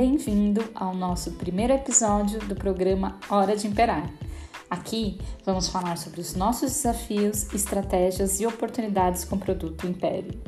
Bem-vindo ao nosso primeiro episódio do programa Hora de Imperar. Aqui vamos falar sobre os nossos desafios, estratégias e oportunidades com o produto Império.